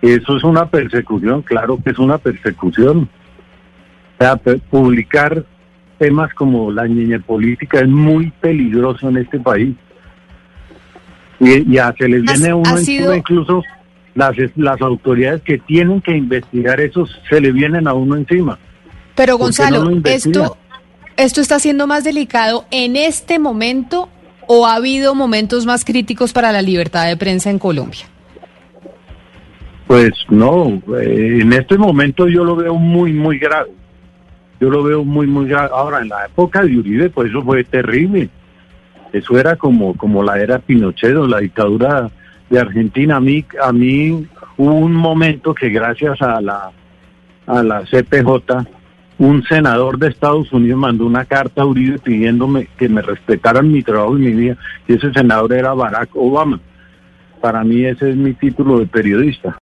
Eso es una persecución, claro que es una persecución. O sea, publicar temas como la niña política es muy peligroso en este país. Y, ya se les viene a uno incluso las, las autoridades que tienen que investigar eso, se le vienen a uno encima. Pero Gonzalo, esto, esto está siendo más delicado en este momento o ha habido momentos más críticos para la libertad de prensa en Colombia? Pues no, eh, en este momento yo lo veo muy, muy grave. Yo lo veo muy, muy grave. Ahora, en la época de Uribe, pues eso fue terrible. Eso era como, como la era Pinochet o la dictadura de Argentina. A mí, a mí hubo un momento que gracias a la, a la CPJ, un senador de Estados Unidos mandó una carta a Uribe pidiéndome que me respetaran mi trabajo y mi vida. Y ese senador era Barack Obama. Para mí ese es mi título de periodista.